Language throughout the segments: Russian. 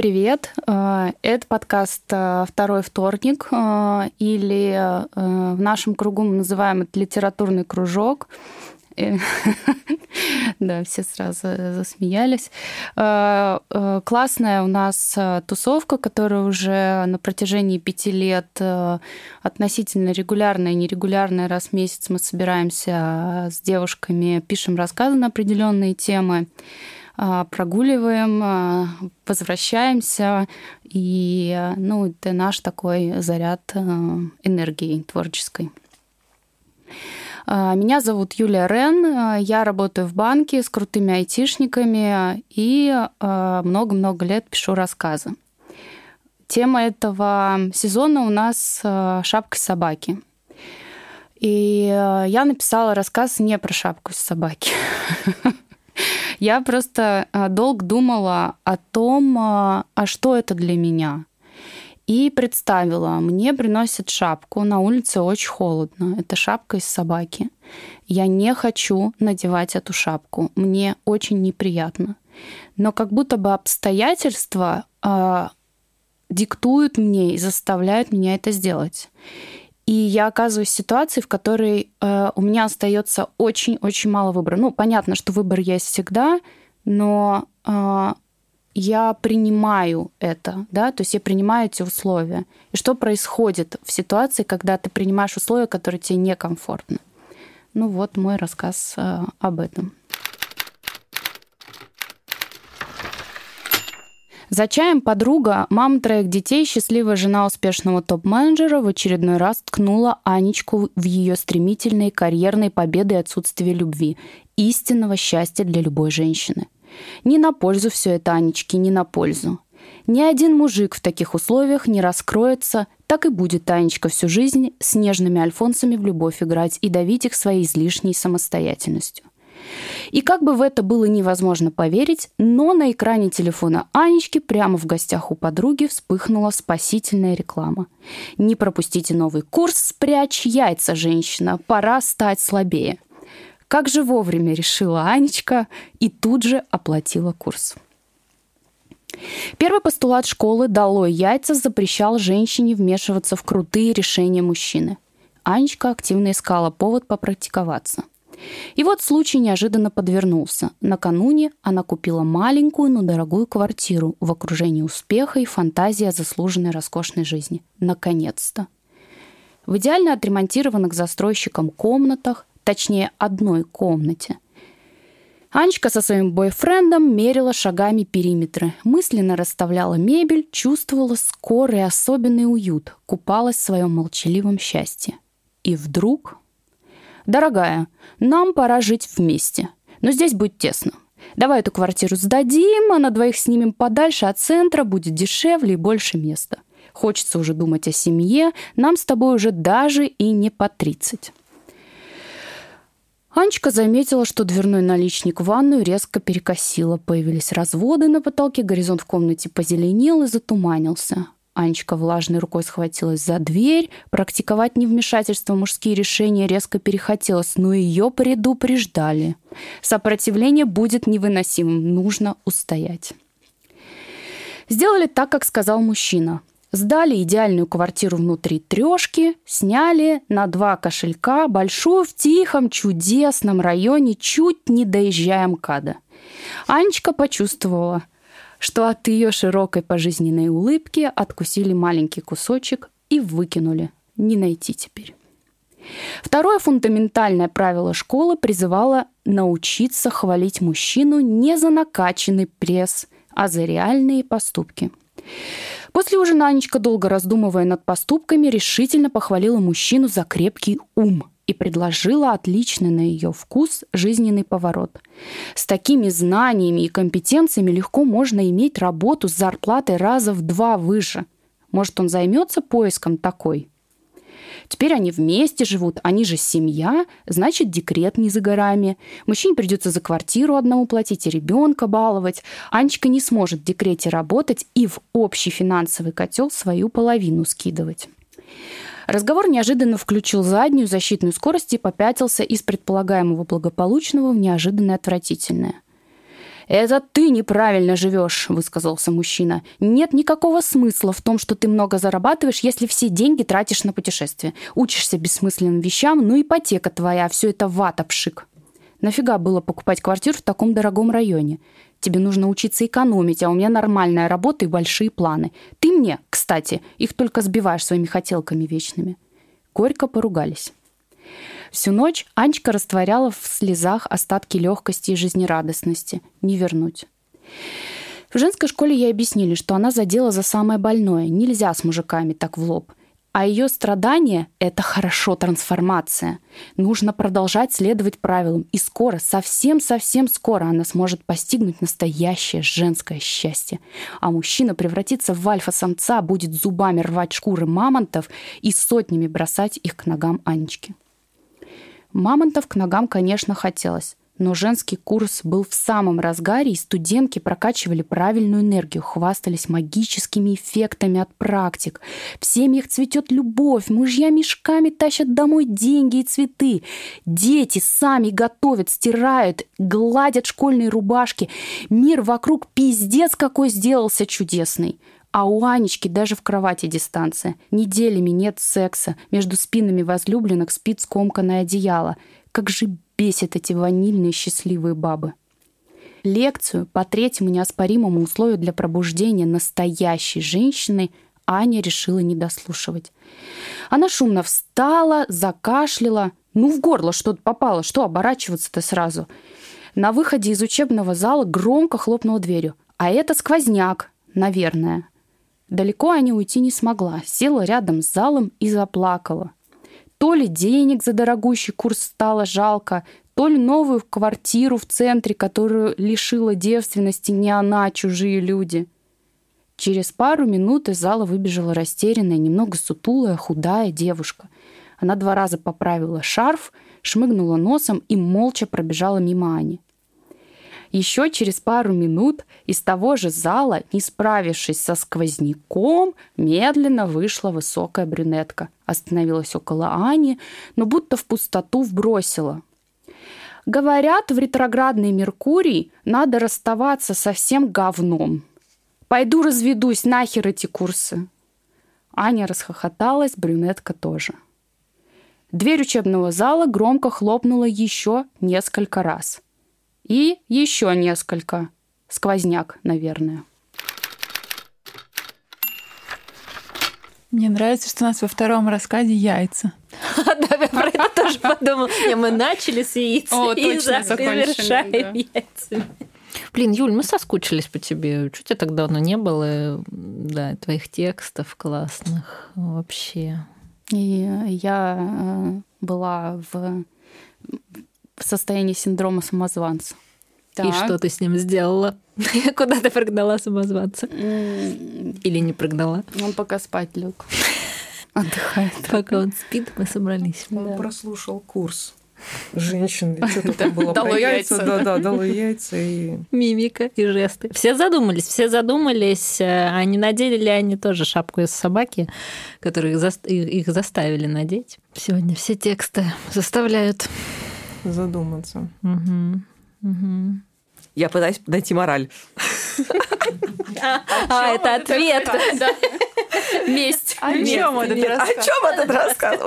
Привет. Э, это подкаст э, «Второй вторник», э, или в нашем кругу мы называем это «Литературный кружок». Да, все сразу засмеялись. Классная у нас тусовка, которая уже на протяжении пяти лет относительно регулярная и нерегулярная. Раз в месяц мы собираемся с девушками, пишем рассказы на определенные темы. А, прогуливаем, а, возвращаемся, и ну, это наш такой заряд а, энергии творческой. Меня зовут Юлия Рен, я работаю в банке с крутыми айтишниками и много-много лет пишу рассказы. Тема этого сезона у нас «Шапка собаки». И я написала рассказ не про шапку собаки. Я просто а, долго думала о том, а, а что это для меня. И представила, мне приносят шапку, на улице очень холодно. Это шапка из собаки. Я не хочу надевать эту шапку. Мне очень неприятно. Но как будто бы обстоятельства э, диктуют мне и заставляют меня это сделать. И я оказываюсь в ситуации, в которой э, у меня остается очень-очень мало выбора. Ну, понятно, что выбор есть всегда, но э, я принимаю это, да, то есть я принимаю эти условия. И что происходит в ситуации, когда ты принимаешь условия, которые тебе некомфортны? Ну вот мой рассказ э, об этом. За чаем подруга, мама троих детей, счастливая жена успешного топ-менеджера в очередной раз ткнула Анечку в ее стремительные карьерные победы и отсутствие любви, истинного счастья для любой женщины. Не на пользу все это Анечке, не на пользу. Ни один мужик в таких условиях не раскроется, так и будет Анечка всю жизнь с нежными альфонсами в любовь играть и давить их своей излишней самостоятельностью. И как бы в это было невозможно поверить, но на экране телефона Анечки прямо в гостях у подруги вспыхнула спасительная реклама. «Не пропустите новый курс, спрячь яйца, женщина, пора стать слабее». Как же вовремя решила Анечка и тут же оплатила курс. Первый постулат школы «Долой яйца» запрещал женщине вмешиваться в крутые решения мужчины. Анечка активно искала повод попрактиковаться. И вот случай неожиданно подвернулся. Накануне она купила маленькую, но дорогую квартиру в окружении успеха и фантазии о заслуженной роскошной жизни. Наконец-то. В идеально отремонтированных застройщиком комнатах, точнее одной комнате, Анечка со своим бойфрендом мерила шагами периметры, мысленно расставляла мебель, чувствовала скорый особенный уют, купалась в своем молчаливом счастье. И вдруг «Дорогая, нам пора жить вместе, но здесь будет тесно. Давай эту квартиру сдадим, а на двоих снимем подальше от центра, будет дешевле и больше места. Хочется уже думать о семье, нам с тобой уже даже и не по 30». Анечка заметила, что дверной наличник в ванную резко перекосило. Появились разводы на потолке, горизонт в комнате позеленел и затуманился. Анечка влажной рукой схватилась за дверь. Практиковать невмешательство в мужские решения резко перехотелось, но ее предупреждали. Сопротивление будет невыносимым, нужно устоять. Сделали так, как сказал мужчина. Сдали идеальную квартиру внутри трешки, сняли на два кошелька большую в тихом, чудесном районе, чуть не доезжая МКАДа. Анечка почувствовала, что от ее широкой пожизненной улыбки откусили маленький кусочек и выкинули. Не найти теперь. Второе фундаментальное правило школы призывало научиться хвалить мужчину не за накачанный пресс, а за реальные поступки. После ужина Анечка, долго раздумывая над поступками, решительно похвалила мужчину за крепкий ум – и предложила отличный на ее вкус жизненный поворот. С такими знаниями и компетенциями легко можно иметь работу с зарплатой раза в два выше. Может, он займется поиском такой? Теперь они вместе живут, они же семья, значит, декрет не за горами. Мужчине придется за квартиру одному платить и ребенка баловать. Анечка не сможет в декрете работать и в общий финансовый котел свою половину скидывать. Разговор неожиданно включил заднюю защитную скорость и попятился из предполагаемого благополучного в неожиданное отвратительное. «Это ты неправильно живешь», — высказался мужчина. «Нет никакого смысла в том, что ты много зарабатываешь, если все деньги тратишь на путешествия. Учишься бессмысленным вещам, ну ипотека твоя, все это вата пшик». Нафига было покупать квартиру в таком дорогом районе? Тебе нужно учиться экономить, а у меня нормальная работа и большие планы. Ты мне, кстати, их только сбиваешь своими хотелками вечными. Горько поругались. Всю ночь Анечка растворяла в слезах остатки легкости и жизнерадостности. Не вернуть. В женской школе ей объяснили, что она задела за самое больное. Нельзя с мужиками так в лоб. А ее страдание — это хорошо трансформация. Нужно продолжать следовать правилам. И скоро, совсем-совсем скоро она сможет постигнуть настоящее женское счастье. А мужчина превратится в альфа-самца, будет зубами рвать шкуры мамонтов и сотнями бросать их к ногам Анечки. Мамонтов к ногам, конечно, хотелось. Но женский курс был в самом разгаре, и студентки прокачивали правильную энергию, хвастались магическими эффектами от практик. В семьях цветет любовь, мужья мешками тащат домой деньги и цветы. Дети сами готовят, стирают, гладят школьные рубашки. Мир вокруг пиздец какой сделался чудесный. А у Анечки даже в кровати дистанция. Неделями нет секса. Между спинами возлюбленных спит скомканное одеяло. Как же бесит эти ванильные счастливые бабы. Лекцию по третьему неоспоримому условию для пробуждения настоящей женщины Аня решила не дослушивать. Она шумно встала, закашляла. Ну, в горло что-то попало. Что оборачиваться-то сразу? На выходе из учебного зала громко хлопнула дверью. А это сквозняк, наверное. Далеко Аня уйти не смогла. Села рядом с залом и заплакала. То ли денег за дорогущий курс стало жалко, то ли новую квартиру в центре, которую лишила девственности не она, а чужие люди. Через пару минут из зала выбежала растерянная, немного сутулая, худая девушка. Она два раза поправила шарф, шмыгнула носом и молча пробежала мимо Ани. Еще через пару минут из того же зала, не справившись со сквозняком, медленно вышла высокая брюнетка. Остановилась около Ани, но будто в пустоту вбросила. Говорят, в ретроградный Меркурий надо расставаться со всем говном. Пойду разведусь, нахер эти курсы. Аня расхохоталась, брюнетка тоже. Дверь учебного зала громко хлопнула еще несколько раз – и еще несколько. Сквозняк, наверное. Мне нравится, что у нас во втором рассказе яйца. Да, я про это тоже подумала. Мы начали с яиц и завершаем яйцами. Блин, Юль, мы соскучились по тебе. Чуть тебя так давно не было. Да, твоих текстов классных вообще. И я э, была в в состоянии синдрома самозванца. Так. И что ты с ним сделала? Куда ты прогнала самозванца? Или не прогнала? Он пока спать лег. Отдыхает. Пока он спит, мы собрались. Он прослушал курс женщины. Что-то там было про яйца. Да, да, дало яйца и... Мимика и жесты. Все задумались, все задумались, а не надели ли они тоже шапку из собаки, которую их заставили надеть. Сегодня все тексты заставляют задуматься. Угу. Угу. Я пытаюсь найти мораль. А, это ответ. Месть. О чем этот рассказ? О чем этот рассказ?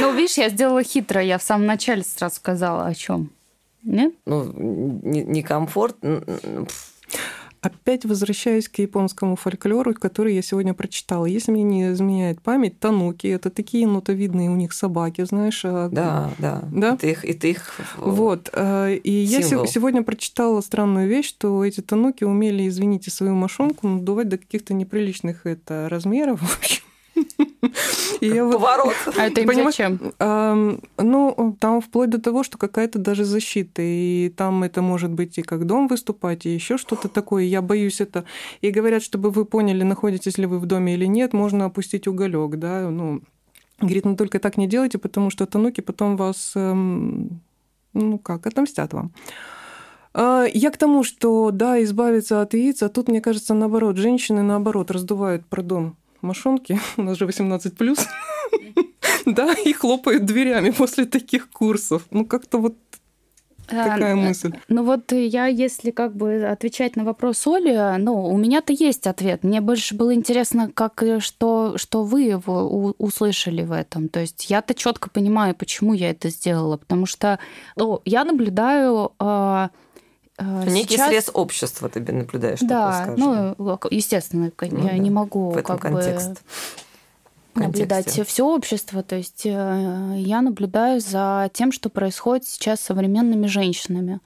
Ну, видишь, я сделала хитро. Я в самом начале сразу сказала о чем. Нет? Ну, некомфорт. Не Опять возвращаюсь к японскому фольклору, который я сегодня прочитала. Если мне не изменяет память, тануки – это такие нотовидные у них собаки, знаешь. А, да, да. да? Это их, это их Вот. Э, и символ. я сегодня прочитала странную вещь, что эти тануки умели, извините, свою мошонку надувать до каких-то неприличных это размеров. В общем, и Поворот. А это им зачем? Ну, там вплоть до того, что какая-то даже защита. И там это может быть и как дом выступать, и еще что-то такое. Я боюсь это. И говорят, чтобы вы поняли, находитесь ли вы в доме или нет, можно опустить уголек, да, ну, Говорит, ну только так не делайте, потому что тануки потом вас, эм, ну как, отомстят вам. А, я к тому, что да, избавиться от яиц, а тут, мне кажется, наоборот, женщины наоборот раздувают, пардон, мошонки, у нас же 18 плюс, да, и хлопают дверями после таких курсов. Ну, как-то вот Такая а, мысль. Ну вот я, если как бы отвечать на вопрос Оли, ну, у меня-то есть ответ. Мне больше было интересно, как что, что вы его услышали в этом. То есть я-то четко понимаю, почему я это сделала. Потому что ну, я наблюдаю э, Некий сейчас... срез общества ты наблюдаешь. Да, ну, естественно, ну, я да. не могу в этом как контекст. бы наблюдать все общество. То есть э, я наблюдаю за тем, что происходит сейчас с современными женщинами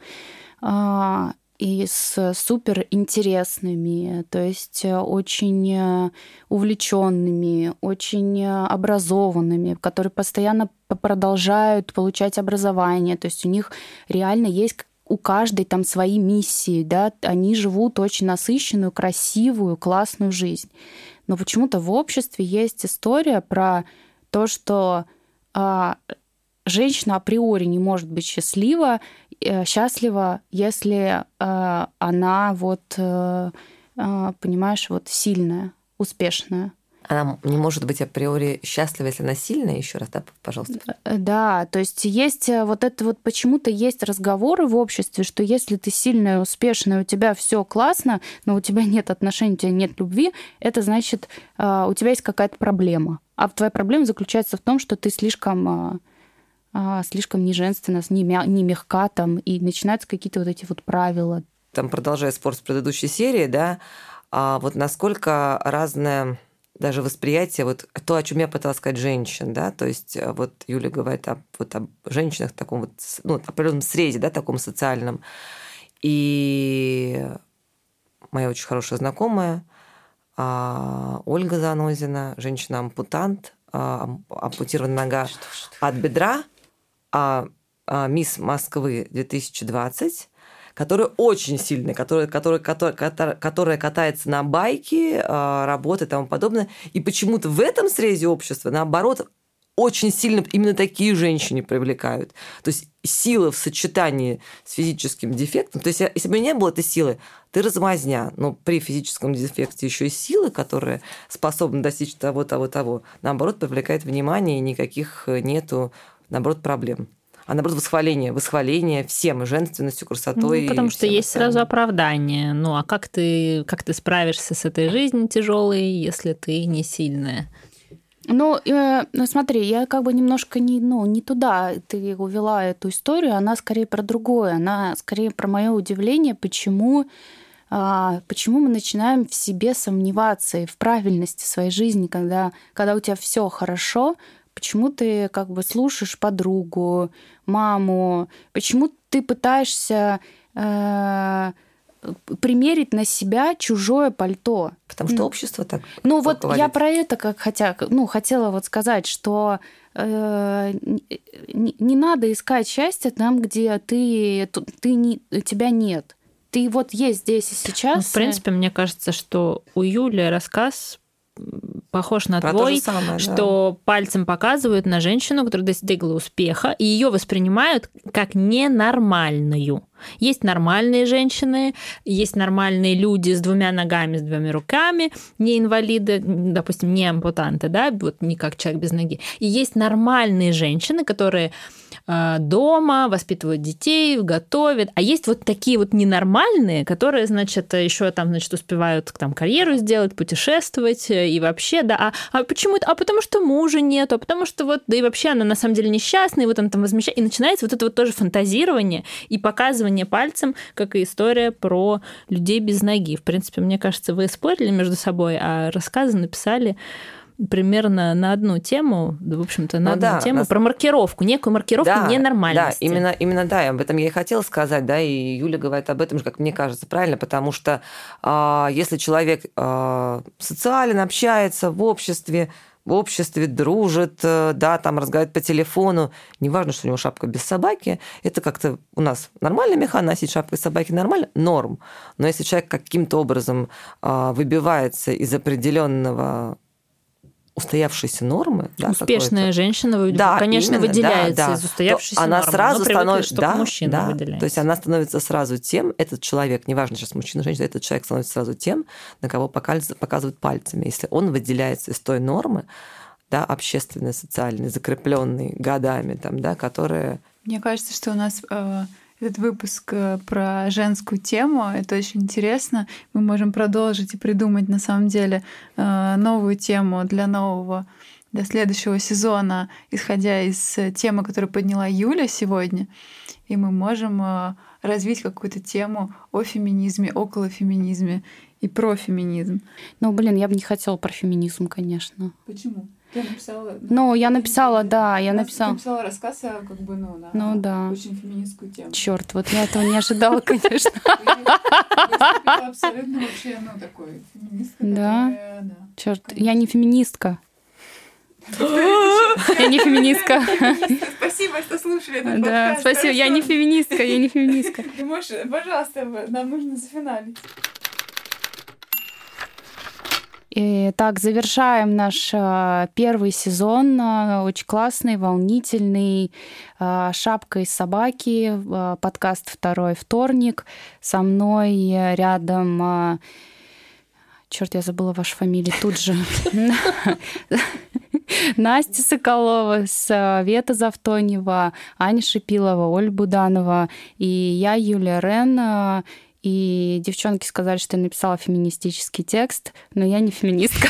а, и с супер интересными, то есть э, очень э, увлеченными, очень образованными, которые постоянно продолжают получать образование, то есть у них реально есть у каждой там свои миссии, да, они живут очень насыщенную, красивую, классную жизнь. Но почему-то в обществе есть история про то, что а, женщина априори не может быть счастлива, э, счастлива, если э, она вот, э, понимаешь, вот сильная, успешная. Она не может быть априори счастлива, если она сильная, еще раз, да, пожалуйста. Э, да, то есть есть э, вот это вот почему-то есть разговоры в обществе, что если ты сильная, успешная, у тебя все классно, но у тебя нет отношений, у тебя нет любви, это значит, э, у тебя есть какая-то проблема. А твоя проблема заключается в том, что ты слишком слишком не женственна, не, мя- не мягка там, и начинаются какие-то вот эти вот правила. Там, продолжая спор с предыдущей серии, да, а вот насколько разная даже восприятие, вот то, о чем я пыталась сказать, женщин, да, то есть э, вот Юля говорит о, вот об женщинах в таком вот, ну, определенном срезе, да, таком социальном. И моя очень хорошая знакомая, а, Ольга Занозина, женщина-ампутант, а, ампутирована нога от бедра, а, мисс Москвы 2020, которая очень сильная, которая, которая, которая, которая катается на байке, а, работает и тому подобное. И почему-то в этом срезе общества, наоборот, очень сильно именно такие женщины привлекают. То есть сила в сочетании с физическим дефектом. То есть если бы не было этой силы, ты размазня. Но при физическом дефекте еще и силы, которая способна достичь того, того, того, наоборот, привлекает внимание, и никаких нету, наоборот, проблем а наоборот восхваление, восхваление всем, и женственностью, красотой. Ну, потому что есть остальным. сразу оправдание. Ну, а как ты, как ты справишься с этой жизнью тяжелой, если ты не сильная? Ну, э, ну, смотри, я как бы немножко не, ну, не туда ты увела эту историю, она скорее про другое, она скорее про мое удивление, почему, а, почему мы начинаем в себе сомневаться и в правильности своей жизни, когда, когда у тебя все хорошо, почему ты как бы слушаешь подругу, маму, почему ты пытаешься э, примерить на себя чужое пальто. Потому что общество так. Ну вот говорит. я про это как хотя, ну хотела вот сказать, что э, не, не надо искать счастье там, где ты ты не тебя нет. Ты вот есть здесь и сейчас. Ну, в принципе, мне кажется, что у Юли рассказ похож на Про твой, самое, что да. пальцем показывают на женщину, которая достигла успеха, и ее воспринимают как ненормальную. Есть нормальные женщины, есть нормальные люди с двумя ногами, с двумя руками, не инвалиды, допустим, не ампутанты, да, вот не как человек без ноги. И есть нормальные женщины, которые дома, воспитывают детей, готовят. А есть вот такие вот ненормальные, которые, значит, еще там, значит, успевают там карьеру сделать, путешествовать э, и вообще, да. А, а почему? А потому что мужа нету, а потому что вот, да и вообще она на самом деле несчастная, и вот он там возмещает. И начинается вот это вот тоже фантазирование и показывание пальцем, как и история про людей без ноги. В принципе, мне кажется, вы спорили между собой, а рассказы написали примерно на одну тему, в общем-то, на ну, одну да, тему нас... про маркировку, некую маркировку да, ненормальности. Да, именно, именно да, об этом я и хотела сказать, да, и Юля говорит об этом же, как мне кажется, правильно, потому что э, если человек э, социален, общается в обществе, в обществе дружит, э, да, там разговаривает по телефону, неважно, что у него шапка без собаки, это как-то у нас нормально меха носить шапку без собаки нормально, норм. Но если человек каким-то образом выбивается из определенного устоявшейся нормы. Да, Успешная женщина, да, конечно, именно, выделяется да, да. из устоявшейся она нормы. Сразу становится, да, мужчина да, выделяется. То есть она становится сразу тем, этот человек, неважно сейчас мужчина, женщина, этот человек становится сразу тем, на кого показывают пальцами. Если он выделяется из той нормы, да, общественной, социальной, закрепленной годами, там, да, которая... Мне кажется, что у нас э, этот выпуск э, про женскую тему. Это очень интересно. Мы можем продолжить и придумать на самом деле э, новую тему для нового для следующего сезона, исходя из э, темы, которую подняла Юля сегодня, и мы можем развить какую-то тему о феминизме, около феминизме и про феминизм. Ну, блин, я бы не хотела про феминизм, конечно. Почему? Ты написала... Ну, я написала, да, я написала... Ты написала рассказ, как бы, ну, на ну, да. очень феминистскую тему. Черт, вот я этого не ожидала, конечно. абсолютно вообще, ну, такой феминистка, Да? Черт, я не феминистка. Я не феминистка. Спасибо, что слушали этот Да, спасибо. Я не феминистка, я не феминистка. Ты можешь, пожалуйста, нам нужно зафиналить. Так, завершаем наш а, первый сезон, а, очень классный, волнительный, а, «Шапка из собаки», подкаст «Второй вторник». Со мной рядом... Черт, я забыла вашу фамилию тут же. Настя Соколова, Света Завтонева, Аня Шипилова, Ольга Буданова и я, Юлия Рен. И девчонки сказали, что я написала феминистический текст, но я не феминистка.